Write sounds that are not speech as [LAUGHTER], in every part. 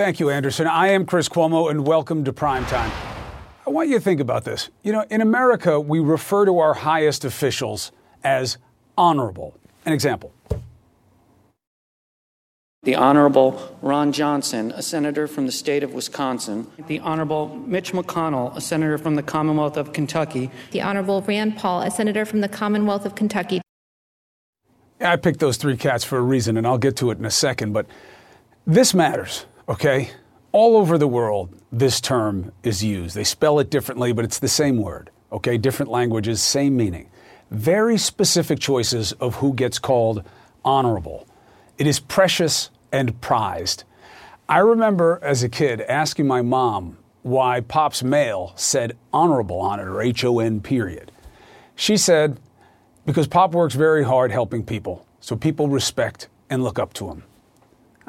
Thank you, Anderson. I am Chris Cuomo, and welcome to Primetime. I want you to think about this. You know, in America, we refer to our highest officials as honorable. An example. The Honorable Ron Johnson, a senator from the state of Wisconsin. The Honorable Mitch McConnell, a senator from the Commonwealth of Kentucky. The Honorable Rand Paul, a senator from the Commonwealth of Kentucky. I picked those three cats for a reason, and I'll get to it in a second, but this matters, okay? All over the world, this term is used. They spell it differently, but it's the same word, okay? Different languages, same meaning. Very specific choices of who gets called honorable. It is precious and prized. I remember as a kid asking my mom why Pop's mail said honorable on it or H O N period. She said, because Pop works very hard helping people, so people respect and look up to him.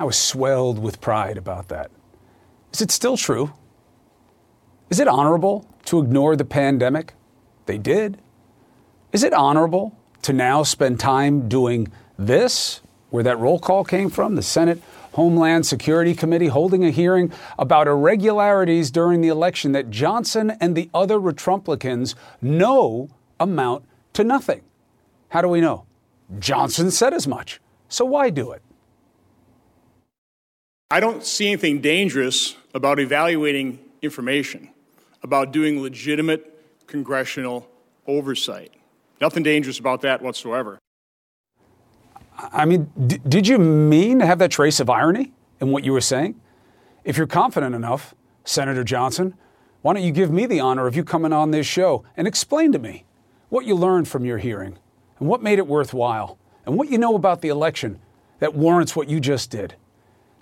I was swelled with pride about that. Is it still true? Is it honorable to ignore the pandemic? They did. Is it honorable to now spend time doing this where that roll call came from, the Senate Homeland Security Committee holding a hearing about irregularities during the election that Johnson and the other Republicans know amount to nothing. How do we know? Johnson said as much. So why do it? I don't see anything dangerous about evaluating information, about doing legitimate congressional oversight. Nothing dangerous about that whatsoever. I mean, d- did you mean to have that trace of irony in what you were saying? If you're confident enough, Senator Johnson, why don't you give me the honor of you coming on this show and explain to me what you learned from your hearing and what made it worthwhile and what you know about the election that warrants what you just did?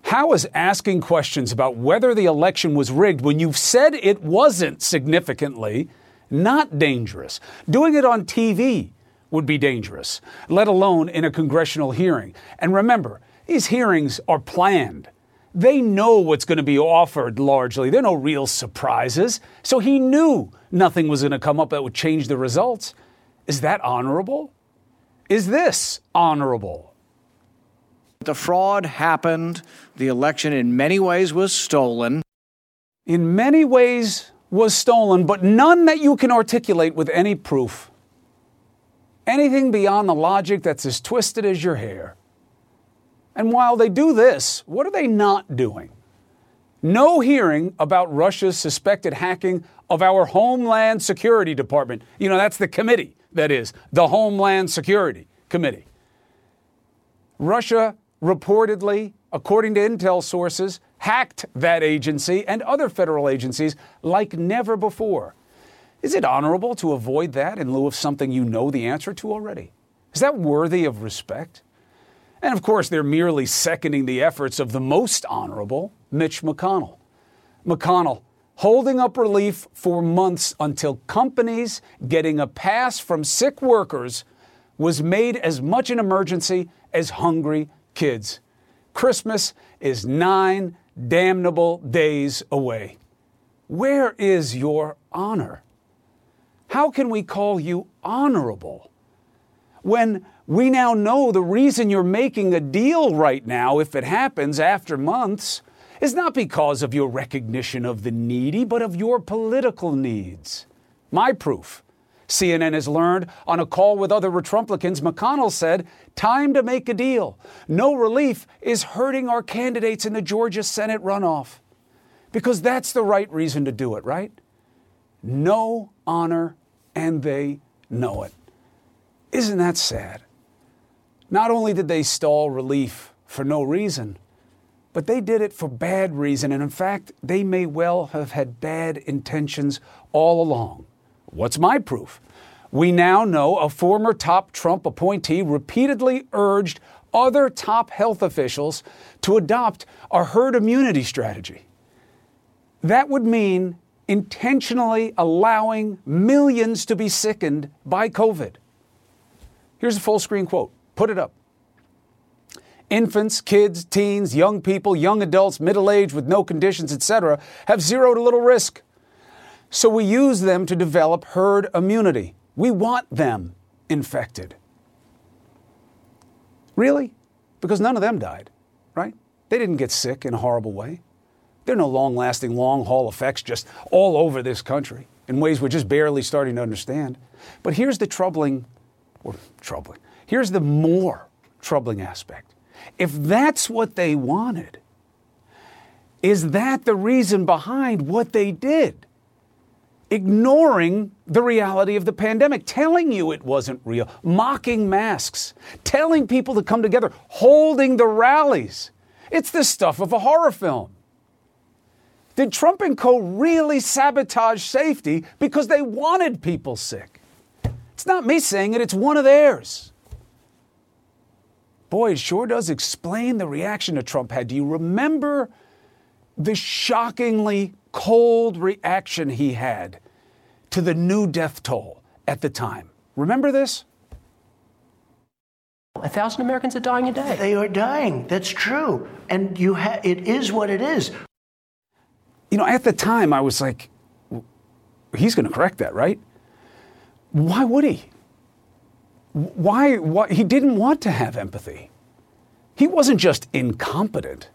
How is asking questions about whether the election was rigged when you've said it wasn't significantly not dangerous? Doing it on TV would be dangerous, let alone in a congressional hearing. And remember, these hearings are planned. They know what's going to be offered largely. There are no real surprises. So he knew nothing was going to come up that would change the results. Is that honorable? Is this honorable? The fraud happened. The election, in many ways, was stolen. In many ways, was stolen, but none that you can articulate with any proof anything beyond the logic that's as twisted as your hair. And while they do this, what are they not doing? No hearing about Russia's suspected hacking of our Homeland Security Department. You know, that's the committee, that is, the Homeland Security Committee. Russia reportedly, according to intel sources, hacked that agency and other federal agencies like never before. Is it honorable to avoid that in lieu of something you know the answer to already? Is that worthy of respect? And of course, they're merely seconding the efforts of the most honorable, Mitch McConnell. McConnell holding up relief for months until companies getting a pass from sick workers was made as much an emergency as hungry kids. Christmas is nine damnable days away. Where is your honor? How can we call you honorable when we now know the reason you're making a deal right now, if it happens after months, is not because of your recognition of the needy, but of your political needs? My proof. CNN has learned on a call with other Republicans, McConnell said, time to make a deal. No relief is hurting our candidates in the Georgia Senate runoff. Because that's the right reason to do it, right? No honor and they know it. Isn't that sad? Not only did they stall relief for no reason, but they did it for bad reason. And in fact, they may well have had bad intentions all along. What's my proof? We now know a former top Trump appointee repeatedly urged other top health officials to adopt a herd immunity strategy. That would mean intentionally allowing millions to be sickened by COVID. Here's a full screen quote. Put it up. Infants, kids, teens, young people, young adults, middle age with no conditions, etc., have zero to little risk. So we use them to develop herd immunity. We want them infected. Really? Because none of them died, right? They didn't get sick in a horrible way. There are no long lasting, long haul effects just all over this country in ways we're just barely starting to understand. But here's the troubling, or troubling, here's the more troubling aspect. If that's what they wanted, is that the reason behind what they did? Ignoring the reality of the pandemic, telling you it wasn't real, mocking masks, telling people to come together, holding the rallies. It's the stuff of a horror film. Did Trump and co really sabotage safety because they wanted people sick? It's not me saying it, it's one of theirs. Boy, it sure does explain the reaction that Trump had. Do you remember the shockingly cold reaction he had to the new death toll at the time. Remember this? A thousand Americans are dying a day. They are dying. That's true. And you ha- it is what it is. You know, at the time, I was like, he's going to correct that, right? Why would he? Why, why? He didn't want to have empathy. He wasn't just incompetent,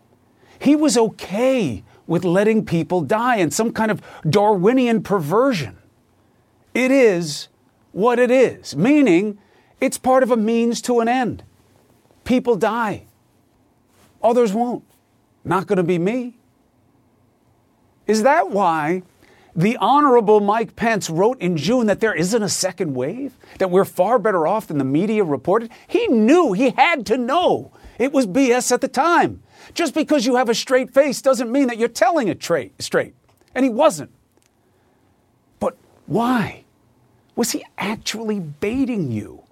he was okay with letting people die in some kind of Darwinian perversion. It is what it is, meaning it's part of a means to an end. People die, others won't. Not going to be me. Is that why the Honorable Mike Pence wrote in June that there isn't a second wave? That we're far better off than the media reported? He knew, he had to know it was BS at the time. Just because you have a straight face doesn't mean that you're telling it tra- straight. And he wasn't. But why? Was he actually baiting you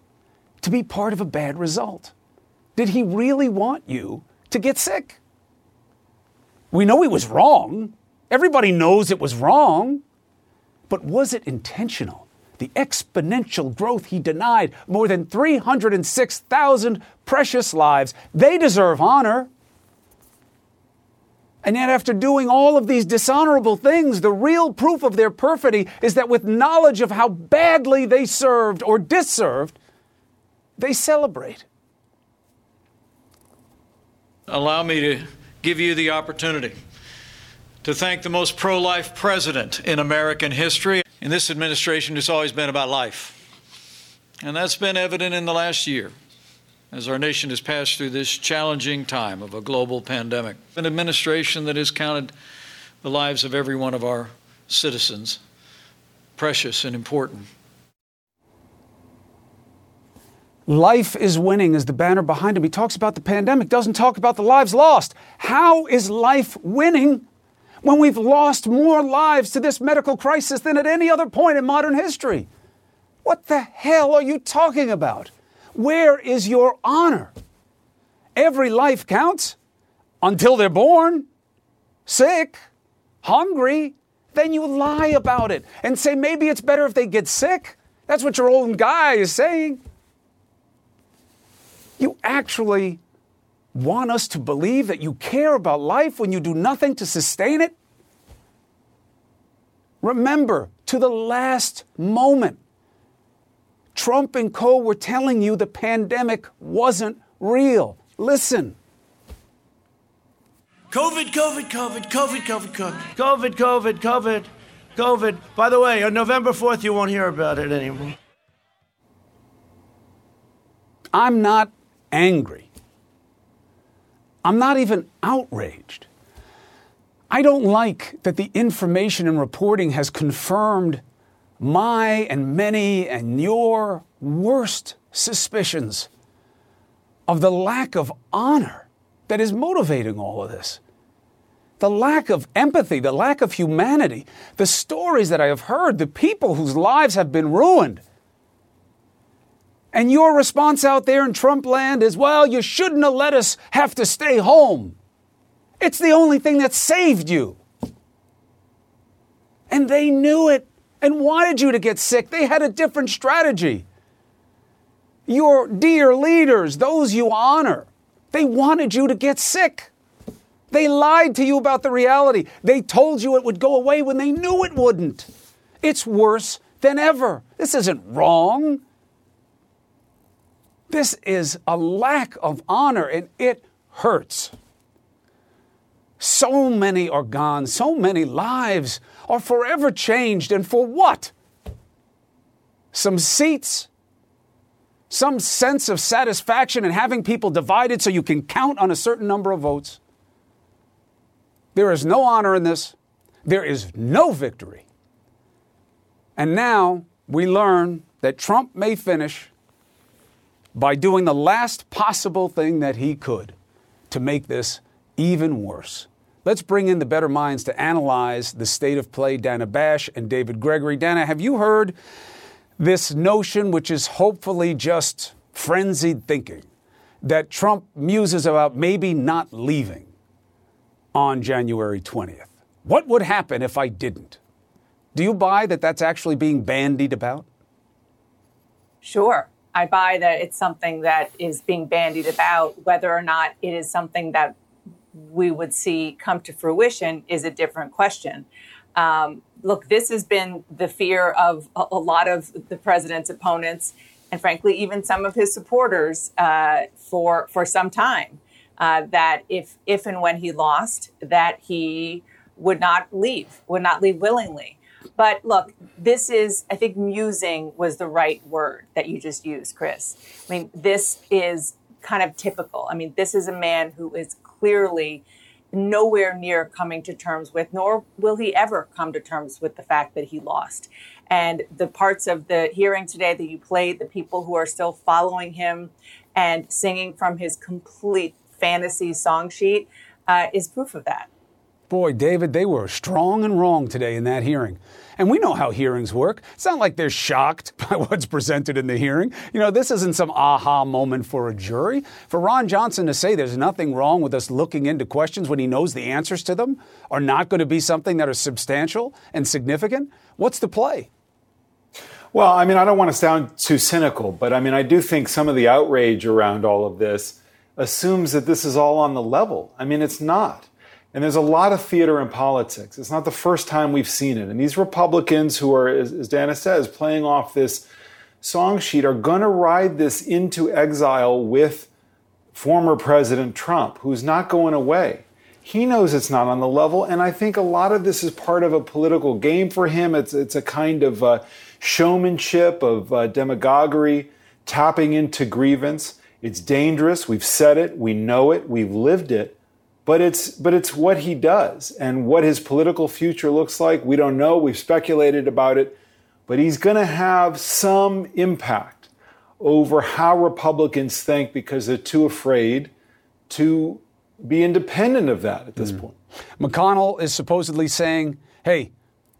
to be part of a bad result? Did he really want you to get sick? We know he was wrong. Everybody knows it was wrong. But was it intentional? The exponential growth he denied, more than 306,000 precious lives, they deserve honor. And yet, after doing all of these dishonorable things, the real proof of their perfidy is that with knowledge of how badly they served or disserved, they celebrate. Allow me to give you the opportunity to thank the most pro life president in American history. In this administration, it's always been about life. And that's been evident in the last year as our nation has passed through this challenging time of a global pandemic. An administration that has counted the lives of every one of our citizens precious and important. Life is winning is the banner behind him. He talks about the pandemic, doesn't talk about the lives lost. How is life winning when we've lost more lives to this medical crisis than at any other point in modern history? What the hell are you talking about? Where is your honor? Every life counts until they're born, sick, hungry. Then you lie about it and say maybe it's better if they get sick. That's what your old guy is saying. You actually want us to believe that you care about life when you do nothing to sustain it? Remember, to the last moment, Trump and co were telling you the pandemic wasn't real. Listen. COVID, COVID, COVID, COVID, COVID, COVID, COVID, COVID, COVID, COVID. By the way, on November 4th, you won't hear about it anymore. I'm not angry. I'm not even outraged. I don't like that the information and reporting has confirmed my and many and your worst suspicions of the lack of honor that is motivating all of this. The lack of empathy, the lack of humanity, the stories that I have heard, the people whose lives have been ruined. And your response out there in Trump land is, well, you shouldn't have let us have to stay home. It's the only thing that saved you. And they knew it and wanted you to get sick. They had a different strategy. Your dear leaders, those you honor, they wanted you to get sick. They lied to you about the reality. They told you it would go away when they knew it wouldn't. It's worse than ever. This isn't wrong. This is a lack of honor and it hurts. So many are gone, so many lives are forever changed, and for what? Some seats? Some sense of satisfaction in having people divided so you can count on a certain number of votes? There is no honor in this. There is no victory. And now we learn that Trump may finish by doing the last possible thing that he could to make this even worse. Let's bring in the better minds to analyze the state of play. Dana Bash and David Gregory. Dana, have you heard this notion, which is hopefully just frenzied thinking, that Trump muses about maybe not leaving on January 20th? What would happen if I didn't? Do you buy that that's actually being bandied about? Sure. I buy that it's something that is being bandied about. Whether or not it is something that we would see come to fruition is a different question. Um, look, this has been the fear of a, a, lot of the president's opponents, and frankly, even some of his supporters uh, for for some time. Uh, that if if and when he lost, that he would not leave, would not leave willingly. But look, this is, I think musing was the right word that you just used, Chris. I mean, this is kind of typical. I mean, this is a man who is clearly nowhere near coming to terms with, nor will he ever come to terms with the fact that he lost. And the parts of the hearing today that you played, the people who are still following him and singing from his complete fantasy song sheet, uh, is proof of that. Boy, David, they were strong and wrong today in that hearing. And we know how hearings work. It's not like they're shocked [LAUGHS] by what's presented in the hearing. You know, this isn't some aha moment for a jury. For Ron Johnson to say there's nothing wrong with us looking into questions when he knows the answers to them are not going to be something that are substantial and significant, what's the play? Well, I mean, I don't want to sound too cynical, but I mean, I do think some of the outrage around all of this assumes that this is all on the level. I mean, it's not. And there's a lot of theater in politics. It's not the first time we've seen it. And these Republicans who are, as, as Dana says, playing off this song sheet are going to ride this into exile with former President Trump, who's not going away. He knows it's not on the level, and I think a lot of this is part of a political game for him. It's, it's a kind of uh, showmanship, of uh, demagoguery, tapping into grievance. It's dangerous. We've said it, we know it, we've lived it but it's but it's what he does and what his political future looks like. We don't know. We've speculated about it. But he's going to have some impact over how republicans think because they're too afraid to be independent of that at this mm. point. Mcconnell is supposedly saying hey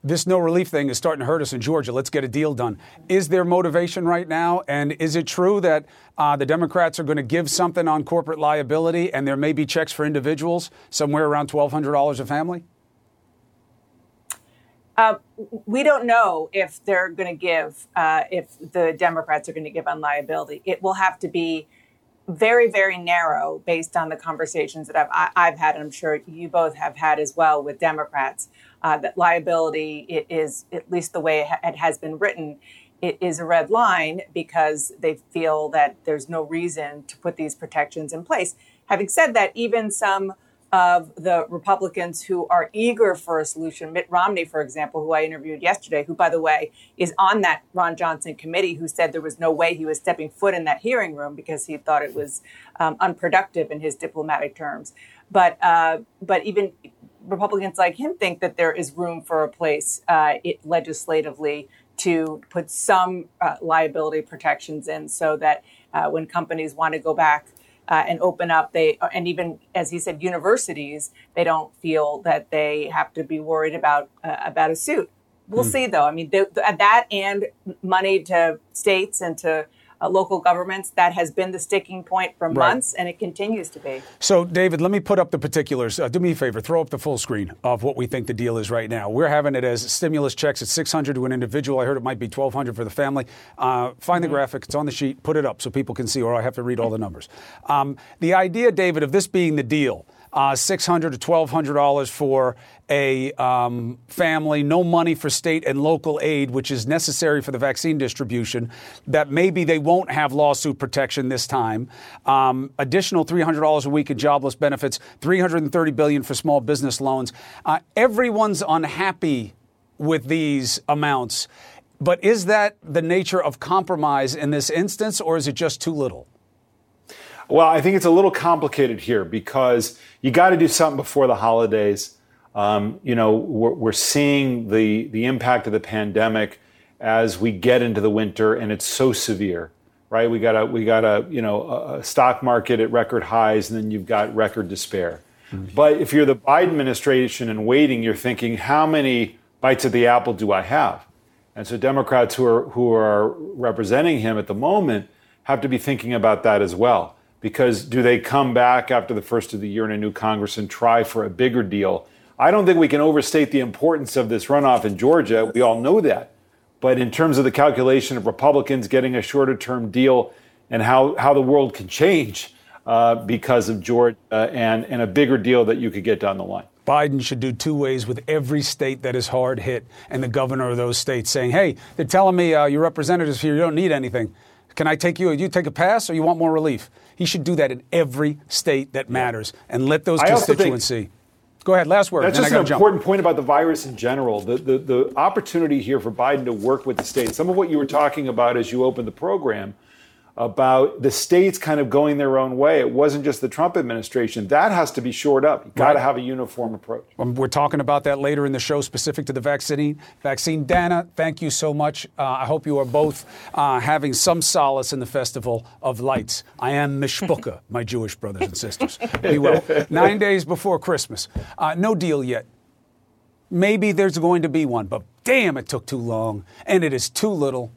this no relief thing is starting to hurt us in Georgia. Let's get a deal done. Is there motivation right now? And is it true that uh, the Democrats are going to give something on corporate liability and there may be checks for individuals somewhere around $1,200 a family? Uh, we don't know if they're going to give, uh, if the Democrats are going to give on liability. It will have to be very, very narrow based on the conversations that I've, I've had, and I'm sure you both have had as well with Democrats uh, that liability is, at least the way it has been written, it is a red line because they feel that there's no reason to put these protections in place. Having said that, even some of the Republicans who are eager for a solution, Mitt Romney, for example, who I interviewed yesterday, who, by the way, is on that Ron Johnson committee, who said there was no way he was stepping foot in that hearing room because he thought it was um, unproductive in his diplomatic terms. But uh, but even Republicans like him think that there is room for a place uh, it, legislatively to put some uh, liability protections in so that uh, when companies want to go back uh, and open up, they and even as he said, universities, they don't feel that they have to be worried about uh, about a suit. We'll mm. see, though. I mean, the, the, that and money to states and to uh, local governments. That has been the sticking point for Right. months, and it continues to be. So, David, let me put up the particulars. Uh, do me a favor, throw up the full screen of what we think the deal is right now. We're having it as stimulus checks at 600 to an individual. I heard it might be 1200 for the family. Uh, find the graphic; it's on the sheet. Put it up so people can see, or I have to read all the numbers. Um, the idea, David, of this being the deal. Uh, six hundred to twelve hundred dollars for a um, family, no money for state and local aid, which is necessary for the vaccine distribution. That maybe they won't have lawsuit protection this time. Um, additional three hundred dollars a week in jobless benefits, $330 billion for small business loans. Uh, everyone's unhappy with these amounts, but is that the nature of compromise in this instance, or is it just too little? Well, I think it's a little complicated here because you got to do something before the holidays. Um, you know, we're, we're seeing the the impact of the pandemic as we get into the winter, and it's so severe, right? We got a we got a you know a, stock market at record highs, and then you've got record despair. But if you're the Biden administration and waiting, you're thinking, how many bites of the apple do I have? And so Democrats who are who are representing him at the moment have to be thinking about that as well. Because do they come back after the first of the year in a new Congress and try for a bigger deal? I don't think we can overstate the importance of this runoff in Georgia. We all know that. But in terms of the calculation of Republicans getting a shorter term deal and how, how the world can change uh, because of Georgia and, and a bigger deal that you could get down the line. Biden should do two ways with every state that is hard hit and the governor of those states saying, hey, they're telling me uh, your representatives here, you don't need anything. Can I take you? You take a pass or you want more relief? He should do that in every state that matters and let those I constituents see. Go ahead, last word. That's just an jump. important point about the virus in general. The, the, the opportunity here for Biden to work with the states. Some of what you were talking about as you opened the program about the states kind of going their own way. It wasn't just the Trump administration. That has to be shored up. You've got to have a uniform approach. Um, We're talking about that later in the show, specific to the vaccine. Vaccine, Dana, thank you so much. Uh, I hope you are both uh, having some solace in the festival of lights. I am mishpucha, [LAUGHS] my Jewish brothers and sisters. [LAUGHS] Be well. Nine days before Christmas. Uh, no deal yet. Maybe there's going to be one, but damn, it took too long, and it is too little.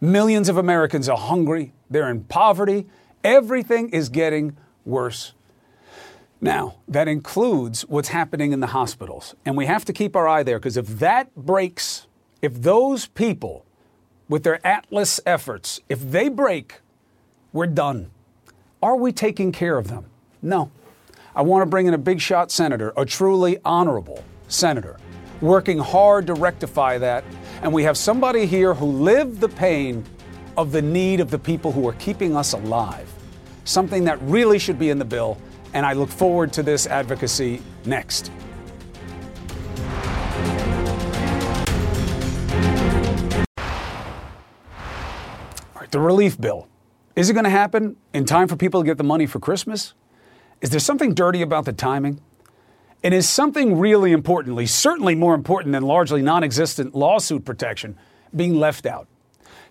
Millions of Americans are hungry. They're in poverty. Everything is getting worse. Now, that includes what's happening in the hospitals. And we have to keep our eye there because if that breaks, if those people with their Atlas efforts, if they break, we're done. Are we taking care of them? No. I want to bring in a big shot senator, a truly honorable senator, working hard to rectify that. And we have somebody here who lived the pain of the need of the people who are keeping us alive. Something that really should be in the bill. And I look forward to this advocacy next. All right, the relief bill. Is it going to happen in time for people to get the money for Christmas? Is there something dirty about the timing? And is something really importantly, certainly more important than largely non existent lawsuit protection, being left out?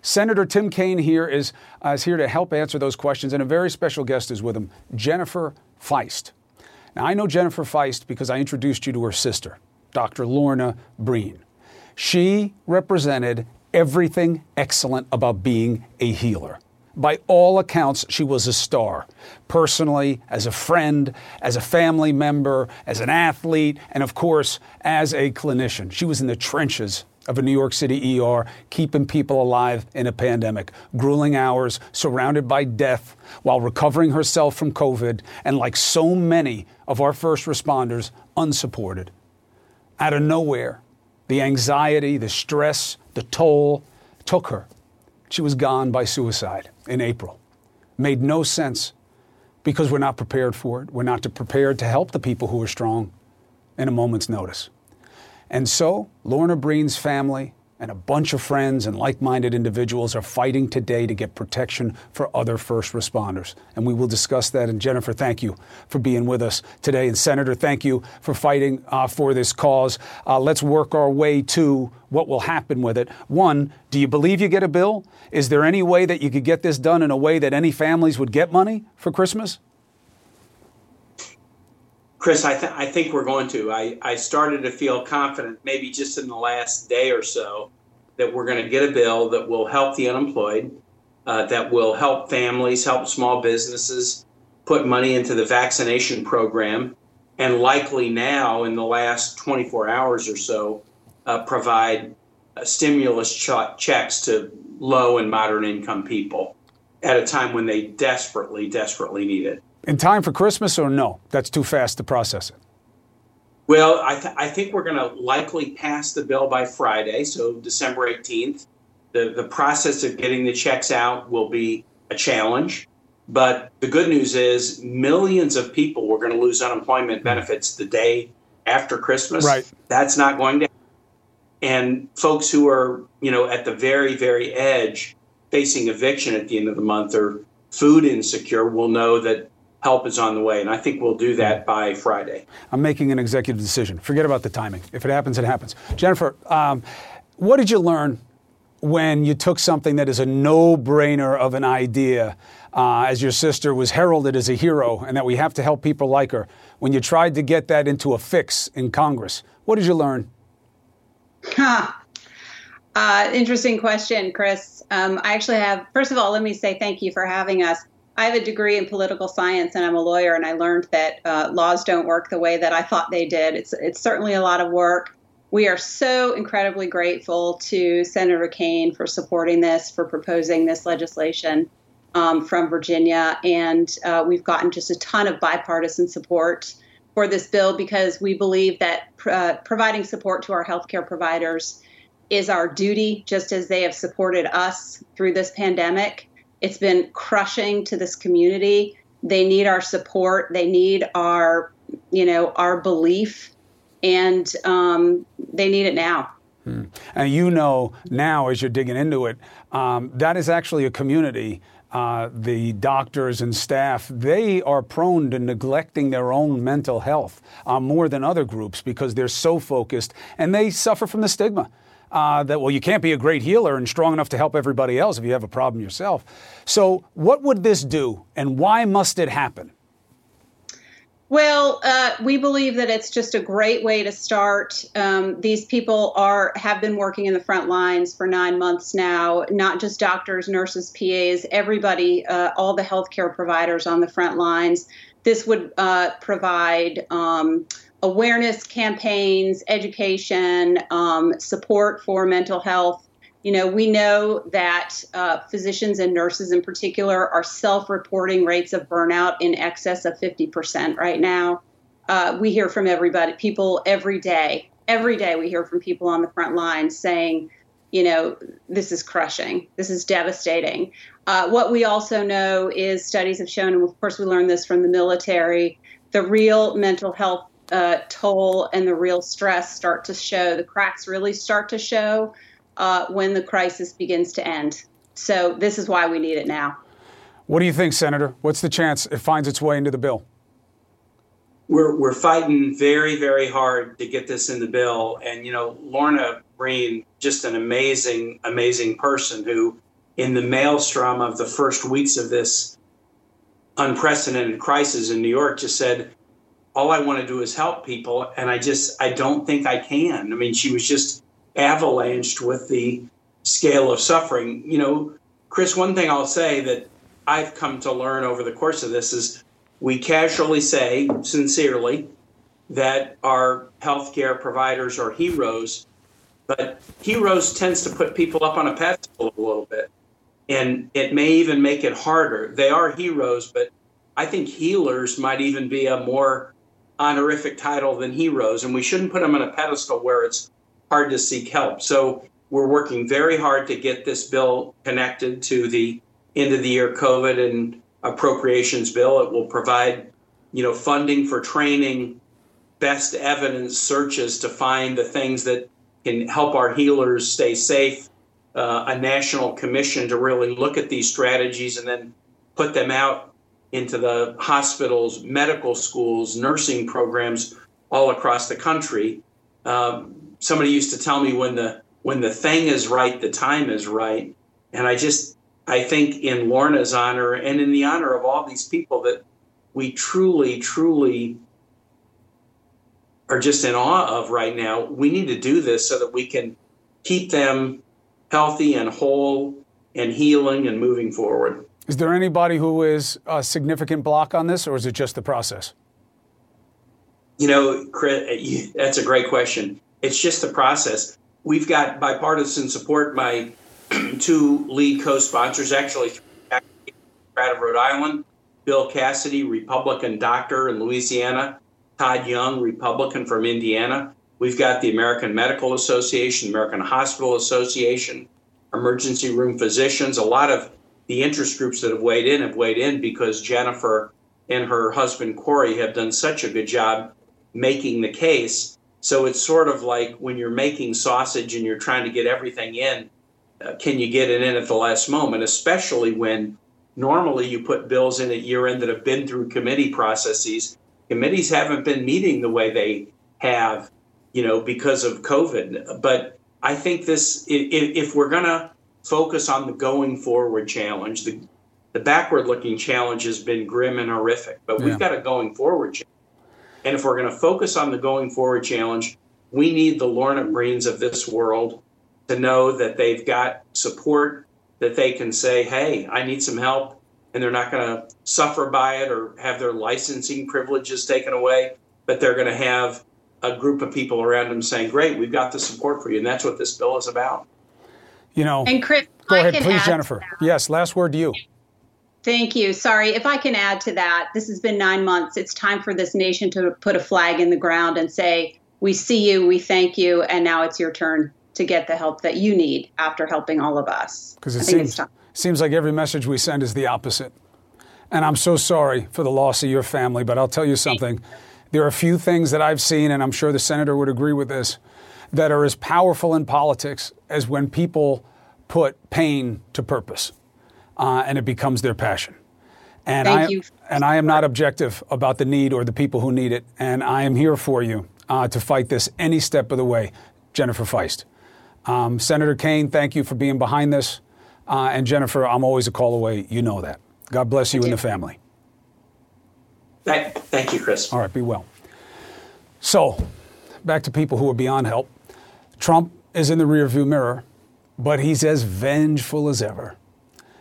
Senator Tim Kaine here is, uh, is here to help answer those questions, and a very special guest is with him, Jennifer Feist. Now, I know Jennifer Feist because I introduced you to her sister, Dr. Lorna Breen. She represented everything excellent about being a healer. By all accounts, she was a star. Personally, as a friend, as a family member, as an athlete, and of course, as a clinician. She was in the trenches of a New York City ER, keeping people alive in a pandemic. Grueling hours, surrounded by death, while recovering herself from COVID, and like so many of our first responders, unsupported. Out of nowhere, the anxiety, the stress, the toll took her. She was gone by suicide in April. Made no sense because we're not prepared for it. We're not prepared to help the people who are strong in a moment's notice. And so, Lorna Breen's family and a bunch of friends and like minded individuals are fighting today to get protection for other first responders. And we will discuss that. And Jennifer, thank you for being with us today. And Senator, thank you for fighting uh, for this cause. Uh, let's work our way to what will happen with it. One, do you believe you get a bill? Is there any way that you could get this done in a way that any families would get money for Christmas? Chris, I, th- I think we're going to. I, I started to feel confident, maybe just in the last day or so, that we're going to get a bill that will help the unemployed, uh, that will help families, help small businesses, put money into the vaccination program, and likely now in the last 24 hours or so, uh, provide uh, stimulus ch- checks to low and moderate income people at a time when they desperately, desperately need it. In time for Christmas or no? That's too fast to process it. Well, I, th- I think we're going to likely pass the bill by Friday, so December 18th. The, the process of getting the checks out will be a challenge. But the good news is millions of people were going to lose unemployment benefits the day after Christmas. Right. That's not going to happen. and folks who are, you know, at the very, very edge facing eviction at the end of the month or food insecure will know that help is on the way. And I think we'll do that by Friday. I'm making an executive decision. Forget about the timing. If it happens, it happens. Jennifer, um, what did you learn when you took something that is a no brainer of an idea, uh, as your sister was heralded as a hero and that we have to help people like her, when you tried to get that into a fix in Congress? What did you learn? Huh. Uh, interesting question, Chris. Um, I actually have, first of all, let me say thank you for having us. I have a degree in political science and I'm a lawyer, and I learned that uh, laws don't work the way that I thought they did. It's, it's certainly a lot of work. We are so incredibly grateful to Senator Kaine for supporting this, for proposing this legislation um, from Virginia. And uh, we've gotten just a ton of bipartisan support for this bill because we believe that uh, providing support to our healthcare providers is our duty, just as they have supported us through this pandemic. It's been crushing to this community. They need our support. They need our, you know, our belief, and um, they need it now. Hmm. And you know now, as you're digging into it, um, that is actually a community uh, the doctors and staff, they are prone to neglecting their own mental health uh, more than other groups because they're so focused and they suffer from the stigma. Uh, that well, you can't be a great healer and strong enough to help everybody else if you have a problem yourself. So, what would this do, and why must it happen? Well, uh, we believe that it's just a great way to start. Um, these people are have been working in the front lines for nine months now. Not just doctors, nurses, PAs, everybody, uh, all the healthcare providers on the front lines. This would uh, provide um, awareness campaigns, education, um, support for mental health you know, we know that uh, physicians and nurses in particular are self reporting rates of burnout in excess of 50% right now. Uh, we hear from everybody, people every day. Every day we hear from people on the front lines saying, you know, this is crushing, this is devastating. Uh, what we also know is studies have shown, and of course we learned this from the military, the real mental health uh, toll and the real stress start to show, the cracks really start to show uh, when the crisis begins to end. So this is why we need it now. What do you think, Senator? What's the chance it finds its way into the bill? We're, we're fighting very, very hard to get this in the bill. And, you know, Lorna Breen, just an amazing, amazing person who, in the maelstrom of the first weeks of this unprecedented crisis in New York, just said, all I want to do is help people. And I just, I don't think I can. I mean, she was just avalanched with the scale of suffering. You know, Chris, one thing I'll say that I've come to learn over the course of this is we casually say, sincerely, that our healthcare providers are heroes, but heroes tends to put people up on a pedestal a little bit. And it may even make it harder. They are heroes, but I think healers might even be a more honorific title than heroes. And we shouldn't put them on a pedestal where it's hard to seek help. So we're working very hard to get this bill connected to the end of the year COVID and appropriations bill. It will provide, you know, funding for training, best evidence searches to find the things that can help our healers stay safe. Uh, a national commission to really look at these strategies and then put them out into the hospitals, medical schools, nursing programs all across the country. Um, somebody used to tell me when the when the thing is right, the time is right. And I just I think in Lorna's honor and in the honor of all these people that we truly, truly are just in awe of right now. We need to do this so that we can keep them healthy and whole and healing and moving forward. Is there anybody who is a significant block on this, or is it just the process? You know, Chris, that's a great question. It's just the process. We've got bipartisan support. My [CLEARS THROAT] two lead co-sponsors, actually, out of Rhode Island, Bill Cassidy, Republican doctor in Louisiana, Todd Young, Republican from Indiana. We've got the American Medical Association, American Hospital Association, emergency room physicians. A lot of the interest groups that have weighed in have weighed in because Jennifer and her husband Corey have done such a good job making the case. So it's sort of like when you're making sausage and you're trying to get everything in, uh, can you get it in at the last moment, especially when normally you put bills in at year end that have been through committee processes. Committees haven't been meeting the way they have, you know, because of COVID. But I think this, if, if we're going to focus on the going forward challenge, the, the backward looking challenge has been grim and horrific, but we've got a going forward challenge. And if we're going to focus on the going forward challenge, we need the Lorna Breens of this world to know that they've got support, that they can say, hey, I need some help, and they're not going to suffer by it or have their licensing privileges taken away, but they're going to have a group of people around them saying, great, we've got the support for you. And that's what this bill is about. You know, and Chris, go I ahead, please, Jennifer. Yes, last word to you. Thank you. Sorry, if I can add to that, this has been nine months. It's time for this nation to put a flag in the ground and say, we see you, we thank you, and now it's your turn to get the help that you need after helping all of us. Because it seems, seems like every message we send is the opposite. And I'm so sorry for the loss of your family, but I'll tell you something. There are a few things that I've seen, and I'm sure the senator would agree with this, that are as powerful in politics as when people put pain to purpose uh, and it becomes their passion. And Thank I, you. And I am not objective about the need or the people who need it. And I am here for you uh, to fight this any step of the way. Jennifer Feist. Um, Senator Kaine, thank you for being behind this. Uh, and Jennifer, I'm always a call away. You know that. God bless you and the family. Thank, thank you, Chris. All right, be well. So, back to people who are beyond help. Trump is in the rearview mirror, but he's as vengeful as ever.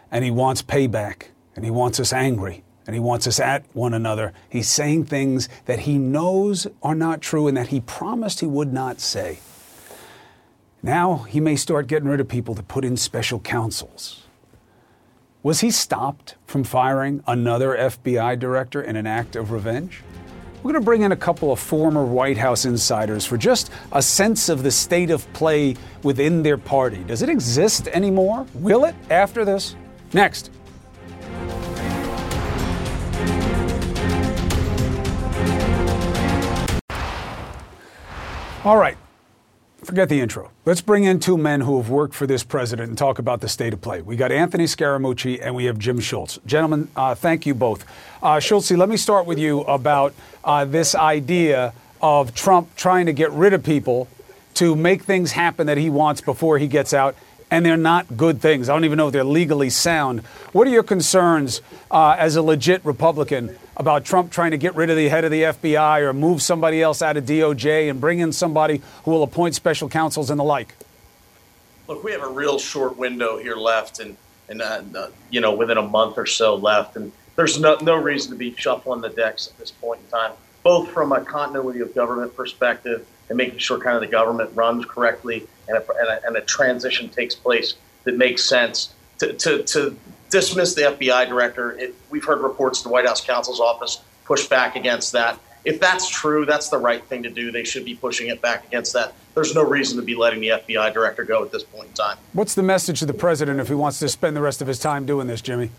And he wants payback, and he wants us angry, and he wants us at one another. He's saying things that he knows are not true and that he promised he would not say. Now he may start getting rid of people to put in special counsels. Was he stopped from firing another FBI director in an act of revenge? We're going to bring in a couple of former White House insiders for just a sense of the state of play within their party. Does it exist anymore? Will it after this? Next. All right. Forget the intro. Let's bring in two men who have worked for this president and talk about the state of play. We got Anthony Scaramucci and we have Jim Schultz. Gentlemen, uh, thank you both. Uh, Schultz, let me start with you about uh, this idea of Trump trying to get rid of people to make things happen that he wants before he gets out, and they're not good things. I don't even know if they're legally sound. What are your concerns uh, as a legit Republican about Trump trying to get rid of the head of the FBI or move somebody else out of DOJ and bring in somebody who will appoint special counsels and the like? Look, we have a real short window here left, and and uh, uh, you know within a month or so left, and there's no no reason to be shuffling the decks at this point in time, both from a continuity of government perspective and making sure kind of the government runs correctly and a, and a, and a transition takes place that makes sense. To, to, to dismiss the FBI director, it, we've heard reports the White House counsel's office push back against that. If that's true, that's the right thing to do. They should be pushing it back against that. There's no reason to be letting the FBI director go at this point in time. What's the message to the president if he wants to spend the rest of his time doing this, Jimmy?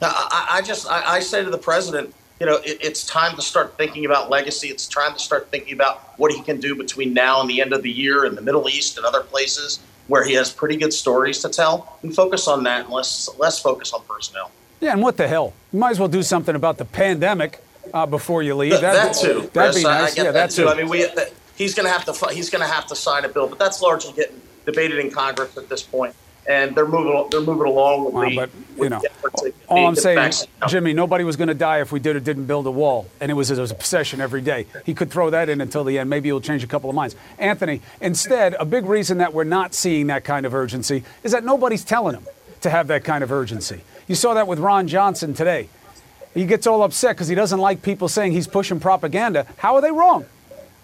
I, I just I, I, say to the president, you know, it, it's time to start thinking about legacy. It's time to start thinking about what he can do between now and the end of the year in the Middle East and other places where he has pretty good stories to tell, and focus on that and less less focus on personnel. Yeah, and what the hell? You might as well do something about the pandemic uh, before you leave. Th- that too. That'd Chris, be nice. I, I get yeah, that, too. too. I mean, we that, he's going to have to he's going to have to sign a bill, but that's largely getting debated in Congress at this point. And they're moving they're moving along with Well, the. but, you know, the All I'm saying, out. Jimmy, nobody was going to die if we did or didn't build a wall, and it was his obsession every day. He could throw that in until the end. Maybe he'll change a couple of minds. Anthony, instead, a big reason that we're not seeing that kind of urgency is that nobody's telling him to have that kind of urgency. You saw that with Ron Johnson today. He gets all upset because he doesn't like people saying he's pushing propaganda. How are they wrong?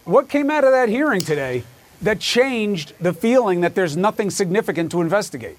What came out of that hearing today that changed the feeling that there's nothing significant to investigate?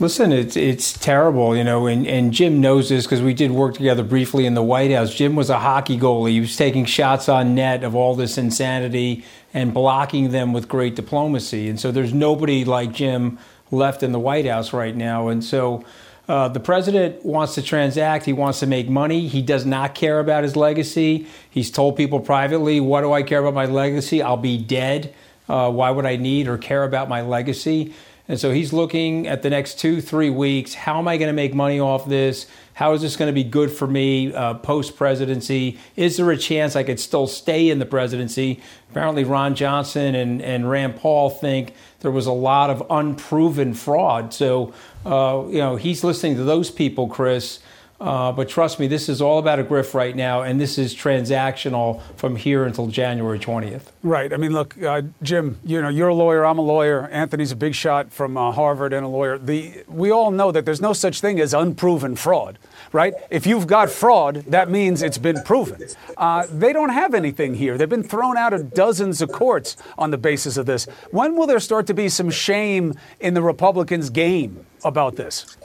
Listen, it's it's terrible, you know, and, and Jim knows this because we did work together briefly in the White House. Jim was a hockey goalie. He was taking shots on net of all this insanity and blocking them with great diplomacy. And so there's nobody like Jim left in the White House right now. And so uh, the president wants to transact. He wants to make money. He does not care about his legacy. He's told people privately, "What do I care about my legacy? I'll be dead. Uh, why would I need or care about my legacy?" And so he's looking at the next two, three weeks. How am I going to make money off this? How is this going to be good for me uh, post presidency? Is there a chance I could still stay in the presidency? Apparently, Ron Johnson and, and Rand Paul think there was a lot of unproven fraud. So, uh, you know, he's listening to those people, Chris. Uh, but trust me, this is all about a grift right now, and this is transactional from here until January 20th. Right. I mean, look, uh, Jim. You know, you're a lawyer. I'm a lawyer. Anthony's a big shot from uh, Harvard and a lawyer. The we all know that there's no such thing as unproven fraud, right? If you've got fraud, that means it's been proven. Uh, they don't have anything here. They've been thrown out of dozens of courts on the basis of this. When will there start to be some shame in the Republicans' game about this?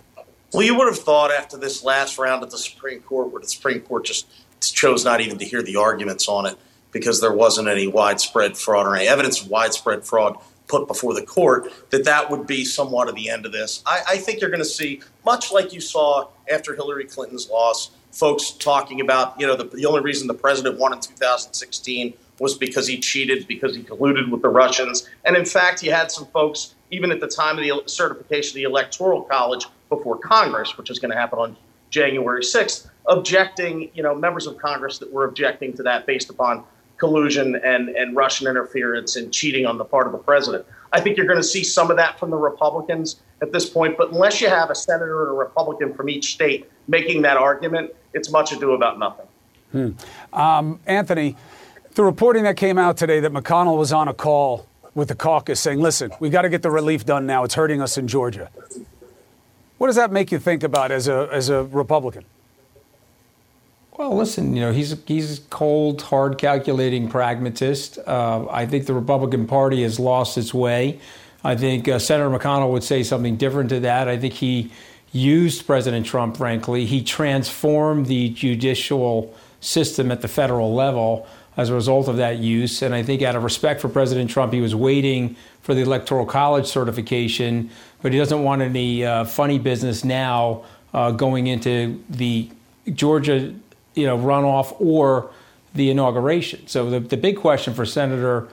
Well, you would have thought after this last round at the Supreme Court, where the Supreme Court just chose not even to hear the arguments on it because there wasn't any widespread fraud or any evidence of widespread fraud put before the court, that that would be somewhat of the end of this. I, I think you're going to see, much like you saw after Hillary Clinton's loss, folks talking about, you know, the, the only reason the president won in 2016 was because he cheated, because he colluded with the Russians. And in fact, you had some folks, even at the time of the certification of the Electoral College before Congress, which is going to happen on January 6th, objecting, you know, members of Congress that were objecting to that based upon collusion and, and Russian interference and cheating on the part of the president. I think you're going to see some of that from the Republicans at this point, but unless you have a senator and a Republican from each state making that argument, it's much ado about nothing. Hmm. Um, Anthony, the reporting that came out today that McConnell was on a call with the caucus saying, listen, we got to get the relief done now. It's hurting us in Georgia. What does that make you think about as a, as a Republican? Well, listen, you know, he's he's cold, hard, calculating pragmatist. Uh, I think the Republican Party has lost its way. I think uh, Senator McConnell would say something different to that. I think he used President Trump, frankly. He transformed the judicial system at the federal level as a result of that use. And I think out of respect for President Trump, he was waiting for the Electoral College certification, but he doesn't want any uh, funny business now uh, going into the Georgia you know, runoff or the inauguration. So the, the big question for Senator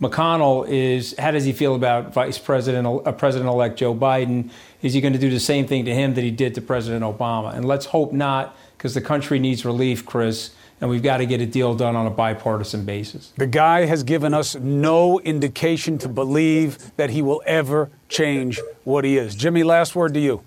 McConnell is how does he feel about Vice President, uh, President-elect Joe Biden? Is he going to do the same thing to him that he did to President Obama? And let's hope not, because the country needs relief, Chris, and we've got to get a deal done on a bipartisan basis. The guy has given us no indication to believe that he will ever change what he is. Jimmy, last word to you.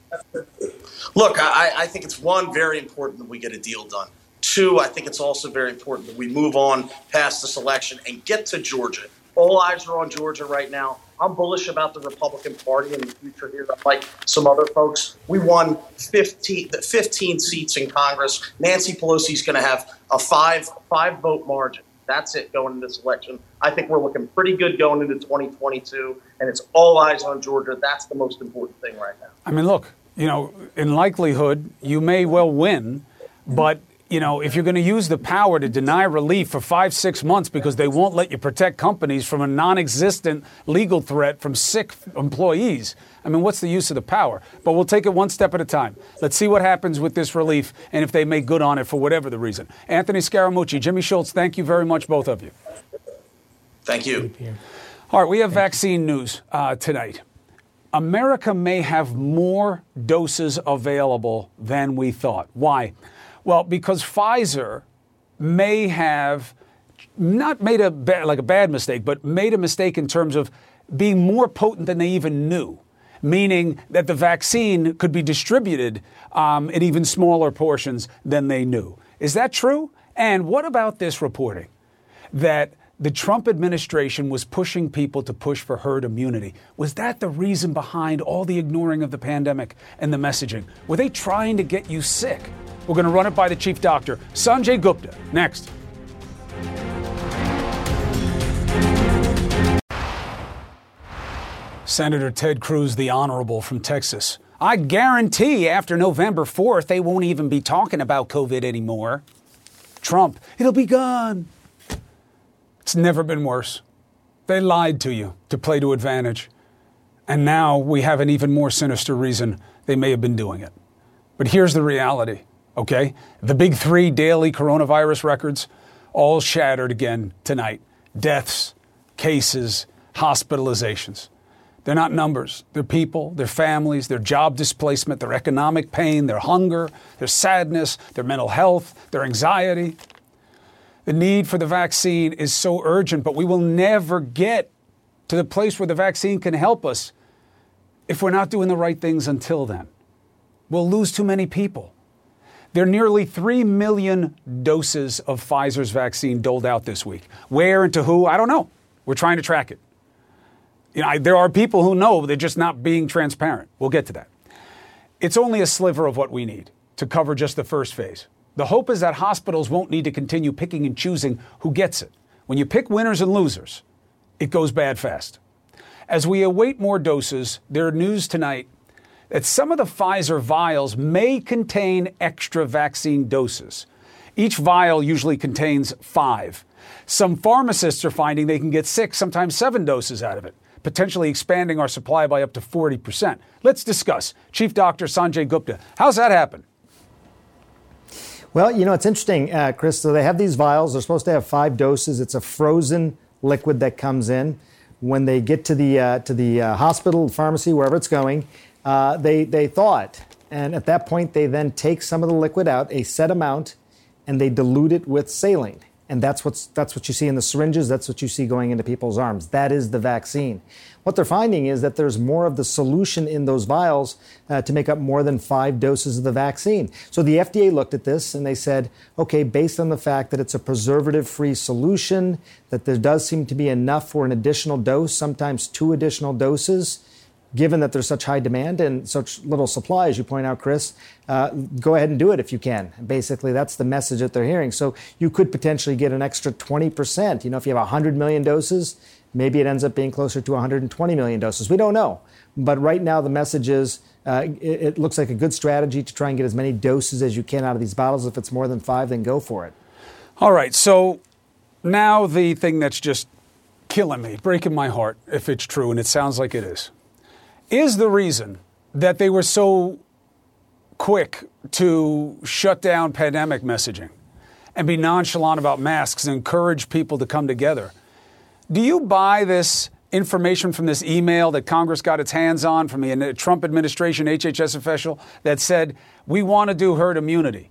Look, I, I think it's one very important that we get a deal done. Two, I think it's also very important that we move on past this election and get to Georgia. All eyes are on Georgia right now. I'm bullish about the Republican Party in the future here, like some other folks. We won 15, 15 seats in Congress. Nancy Pelosi's going to have a five five vote margin. That's it going into this election. I think we're looking pretty good going into 2022, and it's all eyes on Georgia. That's the most important thing right now. I mean, look, you know, in likelihood, you may well win, but you know, if you're going to use the power to deny relief for five, six months because they won't let you protect companies from a non existent legal threat from sick employees, I mean, what's the use of the power? But we'll take it one step at a time. Let's see what happens with this relief and if they make good on it for whatever the reason. Anthony Scaramucci, Jimmy Schultz, thank you very much, both of you. Thank you. All right, we have vaccine news uh, tonight. America may have more doses available than we thought. Why? Well, because Pfizer may have not made a ba- like a bad mistake, but made a mistake in terms of being more potent than they even knew, meaning that the vaccine could be distributed um, in even smaller portions than they knew. Is that true? And what about this reporting that the Trump administration was pushing people to push for herd immunity. Was that the reason behind all the ignoring of the pandemic and the messaging? Were they trying to get you sick? We're going to run it by the chief doctor, Sanjay Gupta, next. Senator Ted Cruz, the Honorable from Texas. I guarantee after November 4th, they won't even be talking about COVID anymore. Trump, it'll be gone. It's never been worse. They lied to you to play to advantage. And now we have an even more sinister reason they may have been doing it. But here's the reality, okay? The big three daily coronavirus records all shattered again tonight deaths, cases, hospitalizations. They're not numbers. They're people, their families, their job displacement, their economic pain, their hunger, their sadness, their mental health, their anxiety. The need for the vaccine is so urgent, but we will never get to the place where the vaccine can help us if we're not doing the right things until then. We'll lose too many people. There are nearly 3 million doses of Pfizer's vaccine doled out this week. Where and to who, I don't know. We're trying to track it. You know, I, there are people who know, they're just not being transparent. We'll get to that. It's only a sliver of what we need to cover just the first phase. The hope is that hospitals won't need to continue picking and choosing who gets it. When you pick winners and losers, it goes bad fast. As we await more doses, there are news tonight that some of the Pfizer vials may contain extra vaccine doses. Each vial usually contains five. Some pharmacists are finding they can get six, sometimes seven doses out of it, potentially expanding our supply by up to 40%. Let's discuss. Chief Doctor Sanjay Gupta, how's that happen? Well, you know, it's interesting, uh, Chris. So they have these vials. They're supposed to have five doses. It's a frozen liquid that comes in. When they get to the uh, to the uh, hospital, pharmacy, wherever it's going, uh, they they thaw it, and at that point, they then take some of the liquid out, a set amount, and they dilute it with saline and that's what's that's what you see in the syringes. That's what you see going into people's arms. That is the vaccine. What they're finding is that there's more of the solution in those vials uh, to make up more than five doses of the vaccine. So the fda looked at this and they said okay based on the fact that it's a preservative free solution that there does seem to be enough for an additional dose sometimes two additional doses given that there's such high demand and such little supply, as you point out, Chris, uh, go ahead and do it if you can. Basically, that's the message that they're hearing. So you could potentially get an extra 20%. You know, if you have 100 million doses, maybe it ends up being closer to 120 million doses. We don't know. But right now, the message is uh, it, it looks like a good strategy to try and get as many doses as you can out of these bottles. If it's more than five, then go for it. All right. So now the thing that's just killing me, breaking my heart, if it's true, and it sounds like it is is the reason that they were so quick to shut down pandemic messaging and be nonchalant about masks and encourage people to come together. Do you buy this information from this email that Congress got its hands on from the Trump administration HHS official that said, we want to do herd immunity?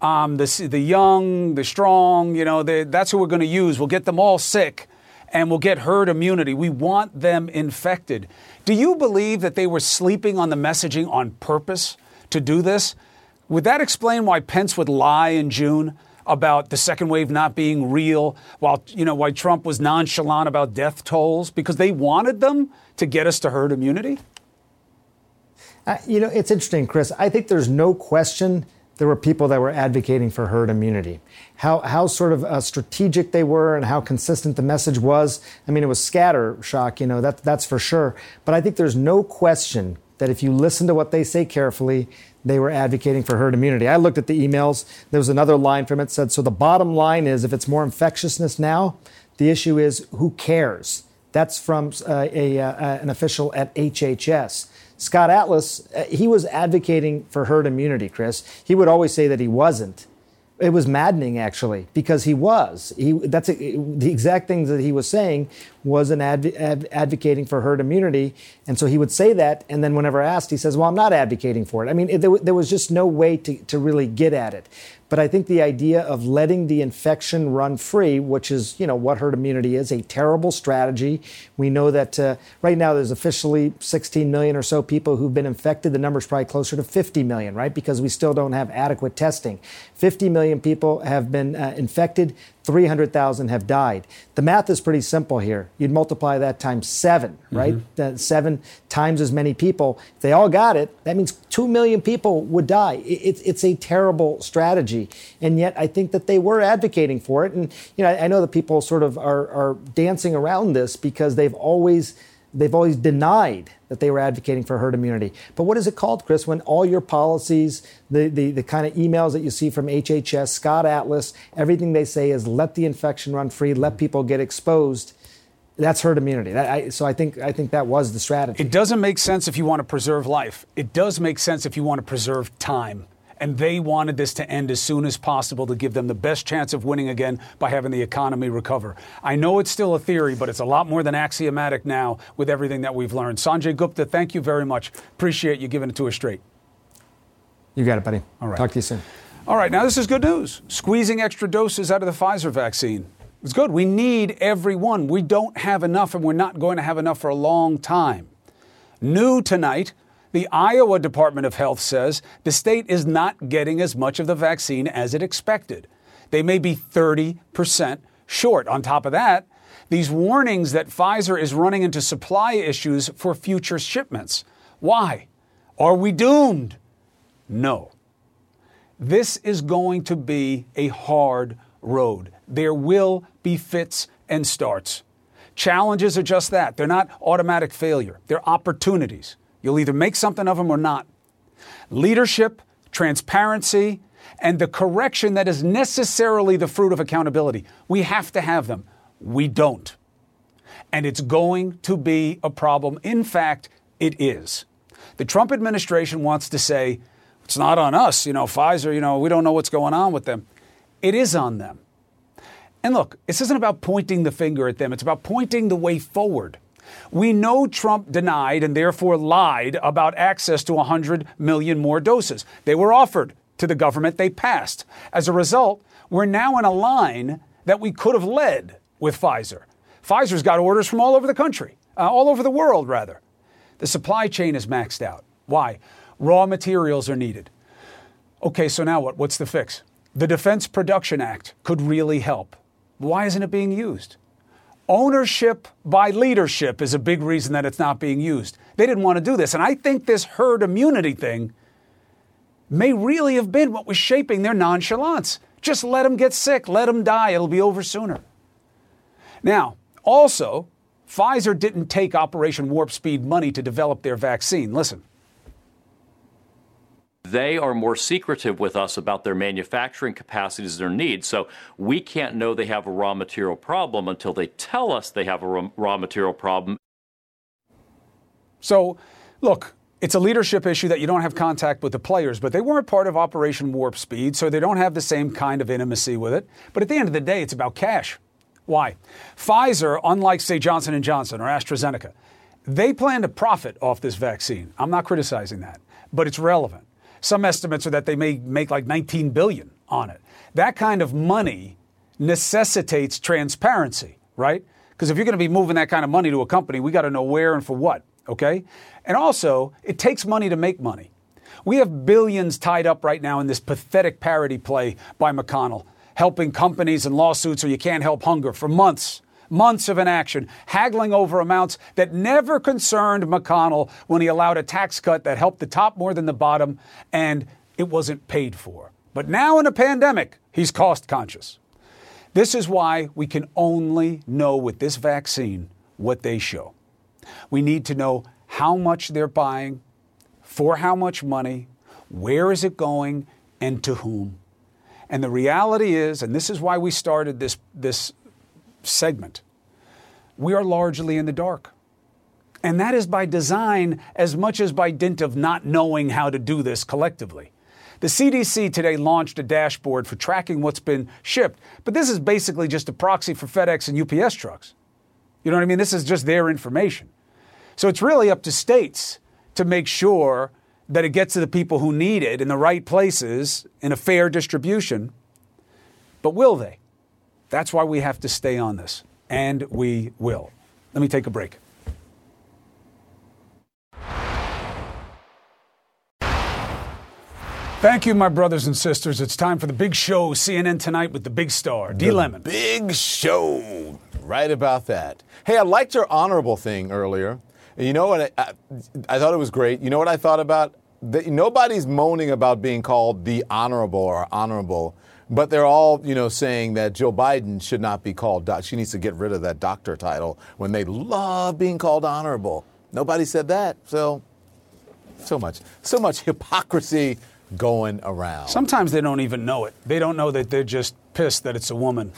Um, the, the young, the strong, you know, they, that's who we're going to use. We'll get them all sick and we'll get herd immunity. We want them infected. Do you believe that they were sleeping on the messaging on purpose to do this? Would that explain why Pence would lie in June about the second wave not being real, while you know why Trump was nonchalant about death tolls because they wanted them to get us to herd immunity? Uh, you know, it's interesting, Chris. I think there's no question there were people that were advocating for herd immunity. How, how sort of uh, strategic they were and how consistent the message was. I mean, it was scattershot, you know, that, that's for sure. But I think there's no question that if you listen to what they say carefully, they were advocating for herd immunity. I looked at the emails. There was another line from it said, so the bottom line is if it's more infectiousness now, the issue is who cares? That's from uh, a, uh, an official at HHS. Scott Atlas, uh, he was advocating for herd immunity, Chris. He would always say that he wasn't. It was maddening, actually, because he was. He, that's a, the exact things that he was saying was an adv- ad- advocating for herd immunity, and so he would say that, and then whenever asked, he says, "Well, I'm not advocating for it." I mean, it, there, there was just no way to, to really get at it. But I think the idea of letting the infection run free, which is, you know, what herd immunity is, a terrible strategy. We know that uh, right now there's officially 16 million or so people who've been infected. The number's probably closer to 50 million, right? Because we still don't have adequate testing. 50 million people have been uh, infected. 300,000 have died. The math is pretty simple here. You'd multiply that times seven, right? Mm-hmm. seven times as many people. If they all got it, that means 2 million people would die. It, it's a terrible strategy. And yet I think that they were advocating for it. And, you know, I, I know that people sort of are, are dancing around this because they've always they've always denied that they were advocating for herd immunity. But what is it called, Chris, when all your policies, the, the, the kind of emails that you see from HHS, Scott Atlas, everything they say is let the infection run free, let people get exposed. That's herd immunity. That, I, so I think I think that was the strategy. It doesn't make sense if you want to preserve life. It does make sense if you want to preserve time and they wanted this to end as soon as possible to give them the best chance of winning again by having the economy recover. I know it's still a theory, but it's a lot more than axiomatic now with everything that we've learned. Sanjay Gupta, thank you very much. Appreciate you giving it to us straight. You got it, buddy. All right. Talk to you soon. All right, now this is good news. Squeezing extra doses out of the Pfizer vaccine. It's good. We need every one. We don't have enough, and we're not going to have enough for a long time. New tonight, the Iowa Department of Health says the state is not getting as much of the vaccine as it expected. They may be 30% short. On top of that, these warnings that Pfizer is running into supply issues for future shipments. Why? Are we doomed? No. This is going to be a hard road. There will be fits and starts. Challenges are just that. They're not automatic failure, they're opportunities. You'll either make something of them or not. Leadership, transparency, and the correction that is necessarily the fruit of accountability. We have to have them. We don't. And it's going to be a problem. In fact, it is. The Trump administration wants to say, it's not on us, you know, Pfizer, you know, we don't know what's going on with them. It is on them. And look, this isn't about pointing the finger at them, it's about pointing the way forward. We know Trump denied and therefore lied about access to 100 million more doses. They were offered to the government, they passed. As a result, we're now in a line that we could have led with Pfizer. Pfizer's got orders from all over the country, uh, all over the world, rather. The supply chain is maxed out. Why? Raw materials are needed. Okay, so now what? What's the fix? The Defense Production Act could really help. Why isn't it being used? Ownership by leadership is a big reason that it's not being used. They didn't want to do this. And I think this herd immunity thing may really have been what was shaping their nonchalance. Just let them get sick, let them die, it'll be over sooner. Now, also, Pfizer didn't take Operation Warp Speed money to develop their vaccine. Listen. They are more secretive with us about their manufacturing capacities, their needs. So we can't know they have a raw material problem until they tell us they have a raw material problem. So, look, it's a leadership issue that you don't have contact with the players, but they weren't part of Operation Warp Speed, so they don't have the same kind of intimacy with it. But at the end of the day, it's about cash. Why? Pfizer, unlike say Johnson and Johnson or AstraZeneca, they plan to profit off this vaccine. I'm not criticizing that, but it's relevant. Some estimates are that they may make like 19 billion on it. That kind of money necessitates transparency, right? Because if you're going to be moving that kind of money to a company, we got to know where and for what, okay? And also, it takes money to make money. We have billions tied up right now in this pathetic parody play by McConnell, helping companies and lawsuits or you can't help hunger for months months of inaction, haggling over amounts that never concerned McConnell when he allowed a tax cut that helped the top more than the bottom, and it wasn't paid for. But now in a pandemic, he's cost conscious. This is why we can only know with this vaccine what they show. We need to know how much they're buying, for how much money, where is it going, and to whom. And the reality is, and this is why we started this, this segment, we are largely in the dark. And that is by design as much as by dint of not knowing how to do this collectively. The CDC today launched a dashboard for tracking what's been shipped, but this is basically just a proxy for FedEx and UPS trucks. You know what I mean? This is just their information. So it's really up to states to make sure that it gets to the people who need it in the right places in a fair distribution. But will they? That's why we have to stay on this. And we will. Let me take a break. Thank you, my brothers and sisters. It's time for the big show, CNN Tonight with the big star, D. The Lemon. Big show. Right about that. Hey, I liked your honorable thing earlier. You know what? I, I, I thought it was great. You know what I thought about? The, nobody's moaning about being called the honorable or honorable, but they're all, you know, saying that Jill Biden should not be called doc. She needs to get rid of that doctor title when they love being called honorable. Nobody said that. So, so much, so much hypocrisy going around. Sometimes they don't even know it. They don't know that they're just pissed that it's a woman.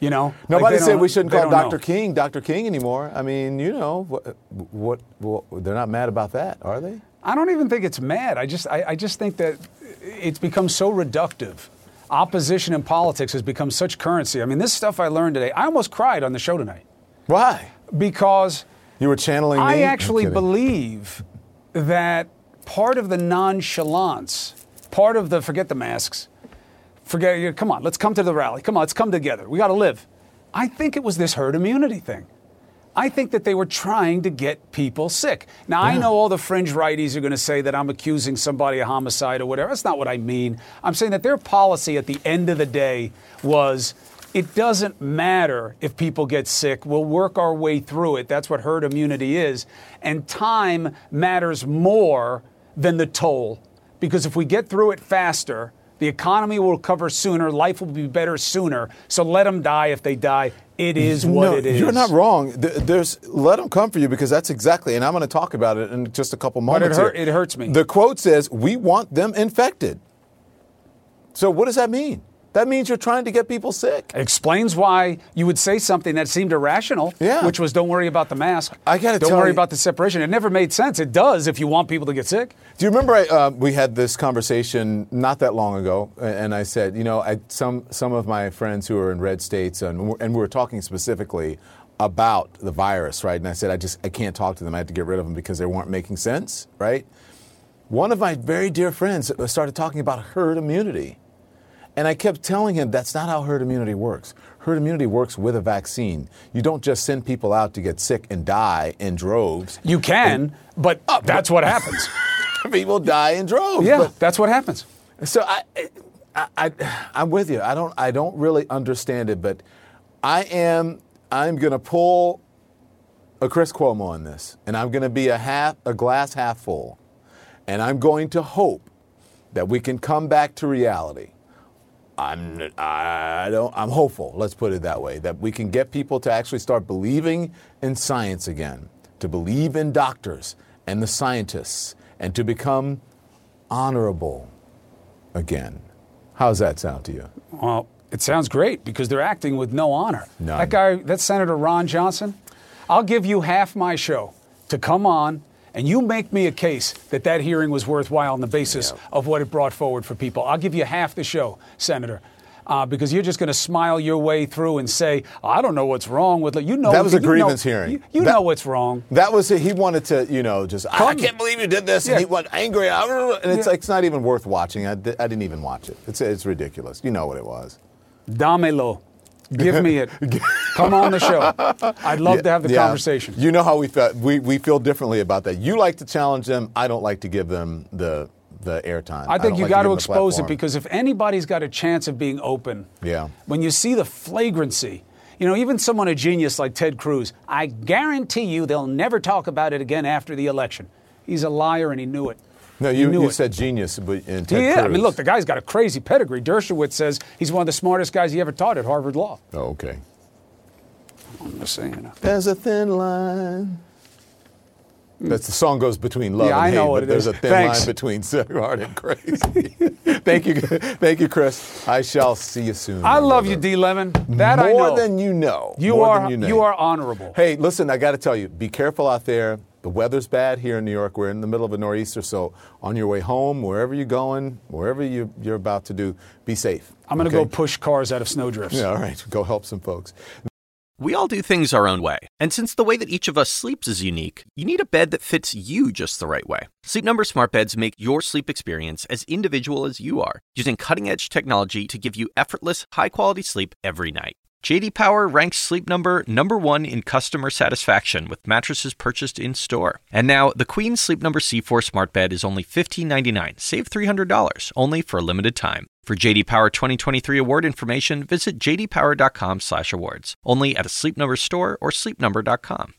You know, Nobody Like, said we shouldn't call Dr. know. King Dr. King anymore. I mean, you know, what, what, what, they're not mad about that, are they? I don't even think it's mad. I just, I, I just think that it's become so reductive. Opposition in politics has become such currency. I mean, this stuff I learned today. I almost cried on the show tonight. Why? Because you were channeling me. I I'm actually believe that part of the nonchalance, part of the forget the masks, forget. Come on, let's come to the rally. Come on, let's come together. We got to live. I think it was this herd immunity thing. I think that they were trying to get people sick. Now, I know all the fringe righties are going to say that I'm accusing somebody of homicide or whatever. That's not what I mean. I'm saying that their policy at the end of the day was it doesn't matter if people get sick. We'll work our way through it. That's what herd immunity is. And time matters more than the toll. Because if we get through it faster, the economy will recover sooner, life will be better sooner. So let them die if they die. It is what no, it is. You're not wrong. There's let them come for you because that's exactly, and I'm going to talk about it in just a couple But it moments. hurt- it hurts me. The quote says, "We want them infected." So what does that mean? That means you're trying to get people sick. It Explains why you would say something that seemed irrational, Yeah. which was don't worry about the mask. I gotta Don't tell worry you- about the separation. It never made sense. It does if you want people to get sick. Do you remember I, uh, we had this conversation not that long ago, and I said, you know, I, some some of my friends who are in red states, and, and we were talking specifically about the virus, right? And I said, I just I can't talk to them. I had to get rid of them because they weren't making sense, right? One of my very dear friends started talking about herd immunity. And I kept telling him that's not how herd immunity works. Herd immunity works with a vaccine. You don't just send people out to get sick and die in droves. You can, oh, but that's what happens. [LAUGHS] people die in droves. Yeah, but- that's what happens. so I, I, I, I'm with you. I don't, I don't really understand it, but I am, I'm going to pull a Chris Cuomo on this, and I'm going to be a half, a glass half full, and I'm going to hope that we can come back to reality. I'm, I don't, I'm hopeful. Let's put it that way. That we can get people to actually start believing in science again, to believe in doctors and the scientists, and to become honorable again. How's that sound to you? Well, it sounds great because they're acting with no honor. None. That guy, that Senator Ron Johnson, I'll give you half my show to come on and you make me a case that that hearing was worthwhile on the basis of what it brought forward for people. I'll give you half the show, Senator. Uh, because you're just going to smile your way through and say, I don't know what's wrong with it. You know, that was a you know- grievance hearing. You, you That- know what's wrong. That was it. He wanted to, you know, just I, I can't believe you did this, Yeah. and he went angry, and it's Yeah. like it's not even worth watching. I, I didn't even watch it. It's it's ridiculous. You know what it was. Damelo. Give me it. Come on the show. I'd love to have the Yeah. conversation. You know how we felt. We, we feel differently about that. You like to challenge them. I don't like to give them the the airtime. I think don't you like got give to expose it because if anybody's got a chance of being open, yeah. when you see the flagrancy, you know, even someone a genius like Ted Cruz, I guarantee you they'll never talk about it again after the election. He's a liar and he knew it. No, you, knew you said genius, but in Ted yeah, I mean, look, the guy's got a crazy pedigree. Dershowitz says he's one of the smartest guys he ever taught at Harvard Law. Oh, okay. I'm just saying. There's a thin line. That's the song goes between love Yeah, and I hate, know what but it there's is. a thin Thanks. line between [LAUGHS] sweetheart and crazy. [LAUGHS] thank you, thank you, Chris. I shall see you soon. I love brother. you, D. Lemon. That I know. More than you know. You More are than you, know. you are honorable. Hey, listen, I got to tell you, be careful out there. The weather's bad here in New York. We're in the middle of a nor'easter, so on your way home, wherever you're going, wherever you, you're about to do, be safe. I'm going to okay? go push cars out of snowdrifts. Yeah, all right. Go help some folks. We all do things our own way, and since the way that each of us sleeps is unique, you need a bed that fits you just the right way. Sleep Number smart beds make your sleep experience as individual as you are, using cutting-edge technology to give you effortless, high-quality sleep every night. JD Power ranks Sleep Number number 1 in customer satisfaction with mattresses purchased in-store. And now, the Queen Sleep Number C4 smart bed is only $15.99, save $300 only for a limited time. For JD Power 2023 award information, visit jdpower.com/awards. Only at a Sleep Number store or sleepnumber.com.